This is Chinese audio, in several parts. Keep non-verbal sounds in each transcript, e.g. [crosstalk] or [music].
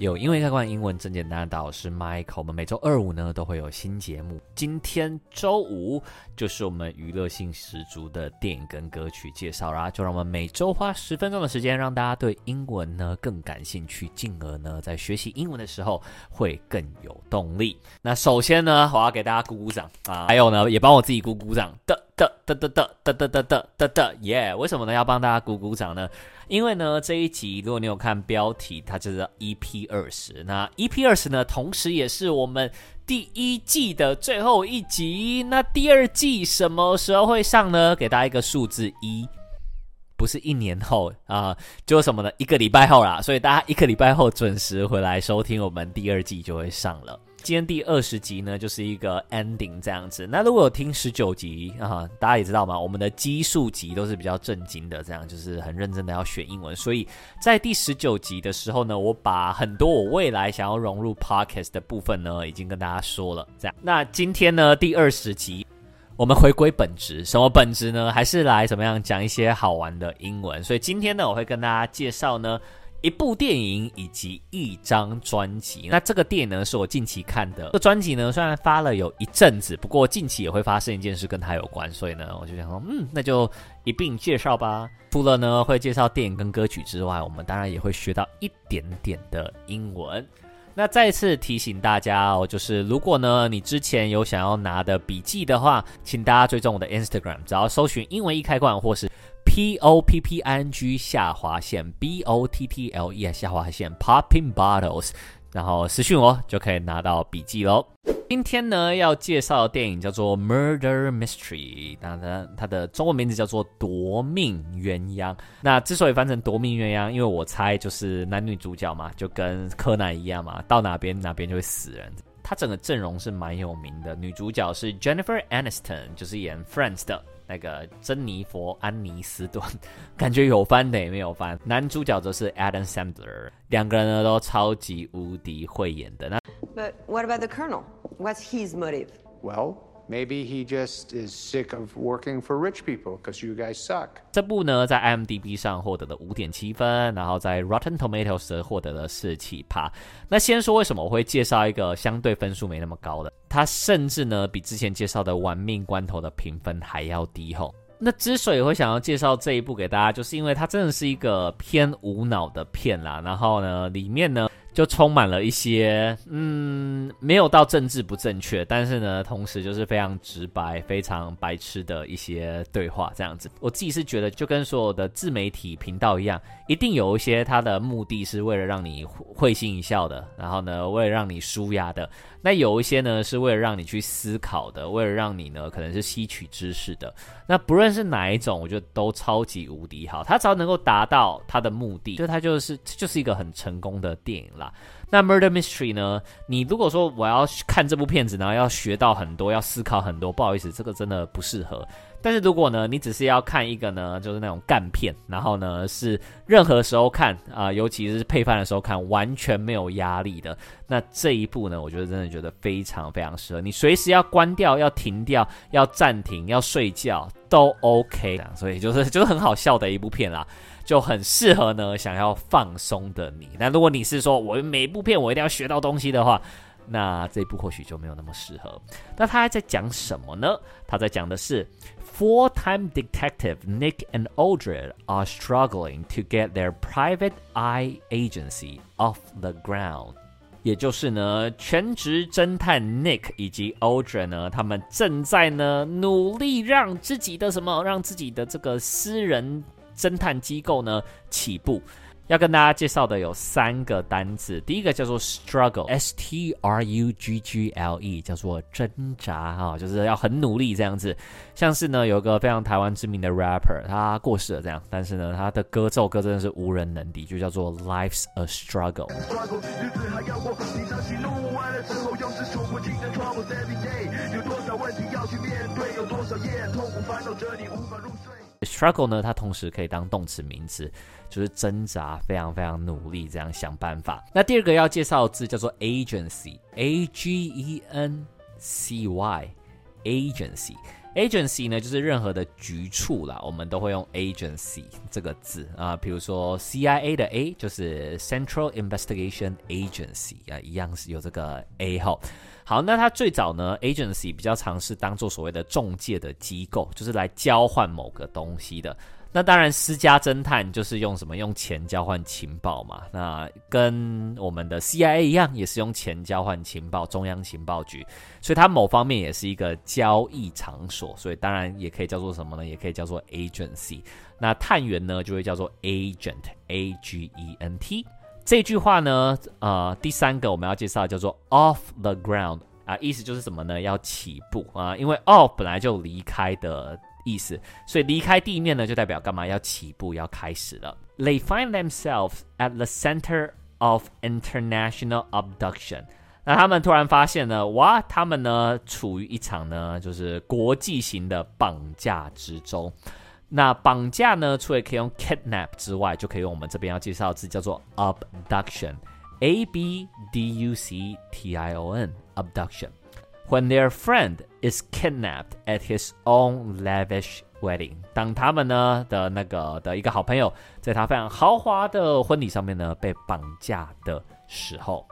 有英文开罐英文真简单的导师 Michael，我们每周二五呢都会有新节目。今天周五就是我们娱乐性十足的电影跟歌曲介绍啦，就让我们每周花十分钟的时间，让大家对英文呢更感兴趣，进而呢在学习英文的时候会更有动力。那首先呢，我要给大家鼓鼓掌啊，还有呢也帮我自己鼓鼓掌的的的的的的的的的的耶！为什么呢？要帮大家鼓鼓掌呢？因为呢，这一集如果你有看标题，它就是 EP 二十。那 EP 二十呢，同时也是我们第一季的最后一集。那第二季什么时候会上呢？给大家一个数字一，不是一年后啊，就什么呢？一个礼拜后啦。所以大家一个礼拜后准时回来收听，我们第二季就会上了。今天第二十集呢，就是一个 ending 这样子。那如果有听十九集啊，大家也知道嘛，我们的基数集都是比较正经的，这样就是很认真的要学英文。所以在第十九集的时候呢，我把很多我未来想要融入 podcast 的部分呢，已经跟大家说了。这样，那今天呢，第二十集，我们回归本质，什么本质呢？还是来怎么样讲一些好玩的英文。所以今天呢，我会跟大家介绍呢。一部电影以及一张专辑。那这个电影呢，是我近期看的。这个专辑呢，虽然发了有一阵子，不过近期也会发生一件事跟它有关，所以呢，我就想说，嗯，那就一并介绍吧。除了呢会介绍电影跟歌曲之外，我们当然也会学到一点点的英文。那再次提醒大家哦，就是如果呢你之前有想要拿的笔记的话，请大家追踪我的 Instagram，只要搜寻英文一开罐或是。P O P P I N G 下划线 B O T T L E 下划线 Popping Bottles，然后私讯我就可以拿到笔记喽。今天呢要介绍的电影叫做 Murder Mystery，当然它的中文名字叫做夺命鸳鸯。那之所以翻成夺命鸳鸯，因为我猜就是男女主角嘛，就跟柯南一样嘛，到哪边哪边就会死人。它整个阵容是蛮有名的，女主角是 Jennifer Aniston，就是演 Friends 的。那个珍妮佛·安妮斯顿，感觉有翻的也没有翻。男主角则是 Adam Sandler，两个人呢都超级无敌会演的。那 But what about the Colonel? What's his motive? Well, maybe he just is sick of working for rich people because you guys suck. 这部呢在 IMDB 上获得了五点七分，然后在 Rotten Tomatoes 获得了四七趴。那先说为什么我会介绍一个相对分数没那么高的？它甚至呢比之前介绍的《玩命关头》的评分还要低吼。那之所以会想要介绍这一部给大家，就是因为它真的是一个偏无脑的片啦。然后呢，里面呢。就充满了一些，嗯，没有到政治不正确，但是呢，同时就是非常直白、非常白痴的一些对话，这样子。我自己是觉得，就跟所有的自媒体频道一样，一定有一些它的目的是为了让你会心一笑的，然后呢，为了让你舒压的。那有一些呢，是为了让你去思考的，为了让你呢，可能是吸取知识的。那不论是哪一种，我觉得都超级无敌好。它只要能够达到它的目的，就它就是就是一个很成功的电影啦。那 Murder Mystery 呢？你如果说我要看这部片子，然后要学到很多，要思考很多，不好意思，这个真的不适合。但是如果呢，你只是要看一个呢，就是那种干片，然后呢是任何时候看啊、尤其是配饭的时候看，完全没有压力的，那这一部呢，我觉得真的觉得非常非常适合你，随时要关掉、要停掉、要暂停、要睡觉都 OK，所以就是 [laughs] 就是很好笑的一部片啦，就很适合呢想要放松的你。那如果你是说我每一部片我一定要学到东西的话，那这一部或许就没有那么适合。那他还在讲什么呢？他在讲的是。Four-time detective Nick and Audrey are struggling to get their private eye agency off the ground。也就是呢，全职侦探 Nick 以及 Audrey 呢，他们正在呢努力让自己的什么，让自己的这个私人侦探机构呢起步。要跟大家介绍的有三个单字，第一个叫做 struggle，s t r u g g l e，叫做挣扎哈，就是要很努力这样子。像是呢，有一个非常台湾知名的 rapper，他过世了这样，但是呢，他的歌这首歌真的是无人能敌，就叫做 Life's a Struggle。Struggle 呢，它同时可以当动词名词，就是挣扎，非常非常努力，这样想办法。那第二个要介绍的字叫做 agency，A G E N C Y，agency。Agency 呢，就是任何的局处啦，我们都会用 agency 这个字啊。比如说 CIA 的 A 就是 Central Investigation Agency 啊，一样是有这个 A 号。好，那它最早呢，agency 比较常是当做所谓的中介的机构，就是来交换某个东西的。那当然，私家侦探就是用什么？用钱交换情报嘛。那跟我们的 CIA 一样，也是用钱交换情报，中央情报局。所以它某方面也是一个交易场所。所以当然也可以叫做什么呢？也可以叫做 agency。那探员呢，就会叫做 agent，A G E N T。这句话呢，呃，第三个我们要介绍叫做 off the ground 啊，意思就是什么呢？要起步啊，因为 off 本来就离开的。意思，所以离开地面呢，就代表干嘛？要起步，要开始了。They find themselves at the center of international abduction。那他们突然发现呢，哇，他们呢处于一场呢就是国际型的绑架之中。那绑架呢，除了可以用 kidnap 之外，就可以用我们这边要介绍的字叫做 abduction，a b d u c t i o n，abduction。When their friend is kidnapped at his own lavish wedding，当他们呢的那个的一个好朋友，在他非常豪华的婚礼上面呢被绑架的时候，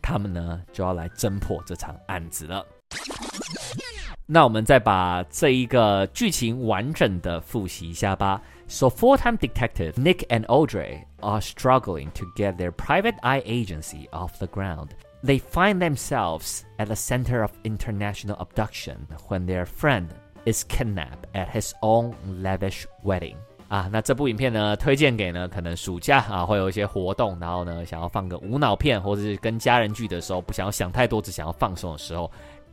他们呢就要来侦破这场案子了。那我们再把这一个剧情完整的复习一下吧。So full-time detective Nick and Audrey are struggling to get their private eye agency off the ground. They find themselves at the center of international abduction when their friend is kidnapped at his own lavish wedding. 啊，那这部影片呢，推荐给呢可能暑假啊会有一些活动，然后呢想要放个无脑片，或者是跟家人聚的时候，不想要想太多，只想要放松的时候，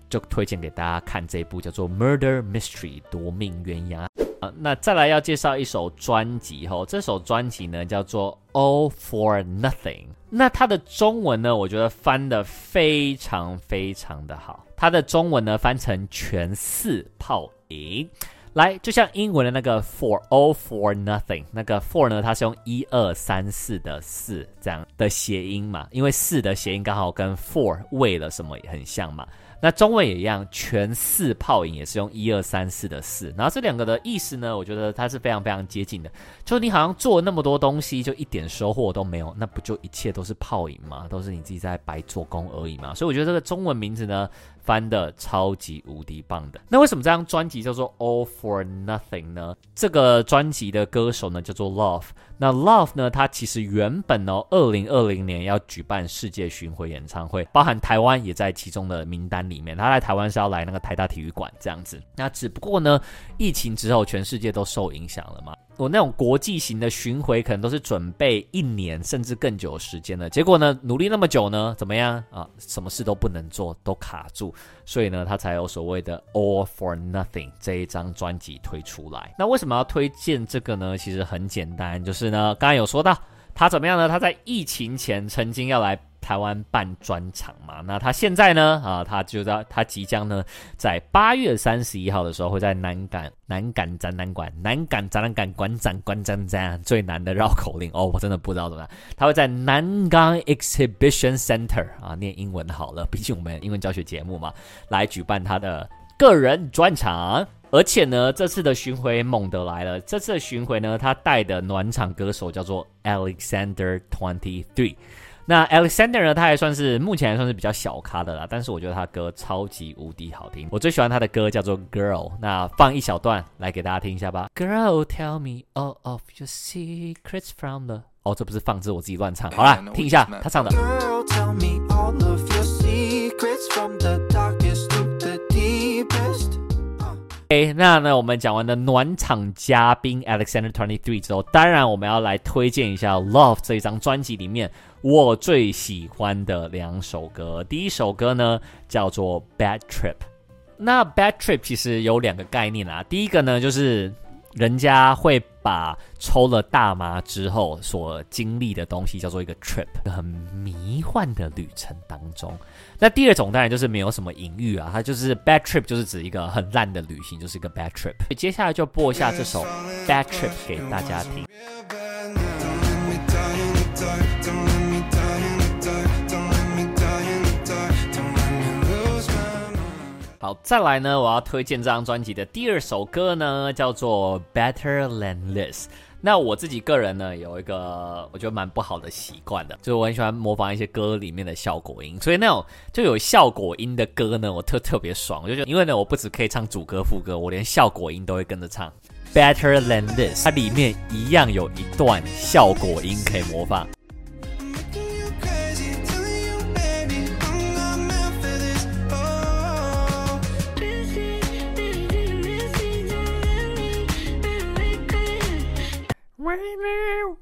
就推荐给大家看这部叫做《Murder Mystery》夺命鸳鸯。啊，那再来要介绍一首专辑吼，这首专辑呢叫做《All for Nothing》。那它的中文呢，我觉得翻得非常非常的好。它的中文呢翻成全四泡影，来就像英文的那个 For All for Nothing，那个 For 呢，它是用一二三四的四这样的谐音嘛，因为四的谐音刚好跟 For 为了什么也很像嘛。那中文也一样，全四泡影也是用一二三四的四，然后这两个的意思呢，我觉得它是非常非常接近的。就是你好像做那么多东西，就一点收获都没有，那不就一切都是泡影吗？都是你自己在白做工而已嘛。所以我觉得这个中文名字呢，翻的超级无敌棒的。那为什么这张专辑叫做 All for Nothing 呢？这个专辑的歌手呢叫做 Love。那 Love 呢，他其实原本哦，二零二零年要举办世界巡回演唱会，包含台湾也在其中的名单里面。他来台湾是要来那个台大体育馆这样子。那只不过呢，疫情之后全世界都受影响了嘛。我那种国际型的巡回可能都是准备一年甚至更久的时间了。结果呢，努力那么久呢，怎么样啊？什么事都不能做，都卡住。所以呢，他才有所谓的 All for Nothing 这一张专辑推出来。那为什么要推荐这个呢？其实很简单，就是。呢，刚刚有说到他怎么样呢？他在疫情前曾经要来台湾办专场嘛。那他现在呢？啊，他就在他即将呢，在八月三十一号的时候，会在南港南港展览馆、南港展览馆馆长馆长展最难的绕口令哦，我真的不知道怎么样。他会在南港 Exhibition Center 啊，念英文好了，毕竟我们英文教学节目嘛，来举办他的个人专场。而且呢，这次的巡回猛的来了。这次的巡回呢，他带的暖场歌手叫做 Alexander Twenty Three。那 Alexander 呢，他还算是目前还算是比较小咖的啦，但是我觉得他歌超级无敌好听。我最喜欢他的歌叫做 Girl。那放一小段来给大家听一下吧。Girl, tell me all of your secrets from the…… 哦，这不是放这，我自己乱唱。好啦，听一下他唱的。Girl, tell me all of your secrets from the 诶，那呢，我们讲完了暖场嘉宾 Alexander Twenty Three 之后，当然我们要来推荐一下 Love 这一张专辑里面我最喜欢的两首歌。第一首歌呢叫做 Bad Trip。那 Bad Trip 其实有两个概念啊，第一个呢就是。人家会把抽了大麻之后所经历的东西叫做一个 trip，很迷幻的旅程当中。那第二种当然就是没有什么隐喻啊，它就是 bad trip，就是指一个很烂的旅行，就是一个 bad trip。接下来就播一下这首 bad trip 给大家听。再来呢，我要推荐这张专辑的第二首歌呢，叫做《Better Than This》。那我自己个人呢，有一个我觉得蛮不好的习惯的，就是我很喜欢模仿一些歌里面的效果音，所以那种就有效果音的歌呢，我特特别爽。我就觉得，因为呢，我不只可以唱主歌副歌，我连效果音都会跟着唱。Better Than This，它里面一样有一段效果音可以模仿。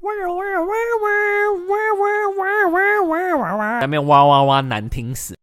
哇哇哇哇哇哇哇哇哇下面哇哇哇难听死！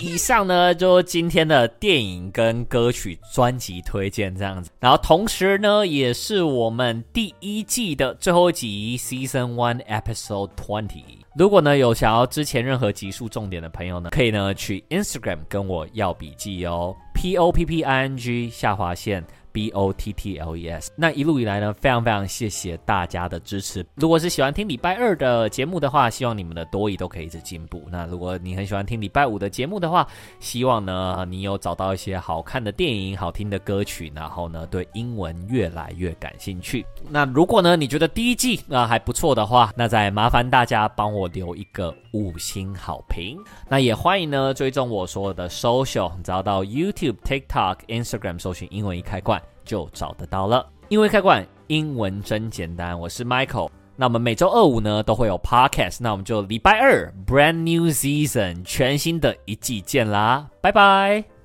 以上呢，就今天的电影跟歌曲专辑推荐这样子，然后同时呢，也是我们第一季的最后一集，Season One Episode Twenty。如果呢有想要之前任何集数重点的朋友呢，可以呢去 Instagram 跟我要笔记哦，P O P P I N G 下划线。B O T T L E S。那一路以来呢，非常非常谢谢大家的支持。如果是喜欢听礼拜二的节目的话，希望你们的多益都可以一直进步。那如果你很喜欢听礼拜五的节目的话，希望呢你有找到一些好看的电影、好听的歌曲，然后呢对英文越来越感兴趣。那如果呢你觉得第一季那还不错的话，那再麻烦大家帮我留一个五星好评。那也欢迎呢追踪我所有的 social，找到 YouTube、TikTok、Instagram，搜寻英文一开罐。就找得到了。因为开罐，英文真简单。我是 Michael。那我们每周二五呢都会有 Podcast。那我们就礼拜二 Brand New Season 全新的一季见啦，拜拜。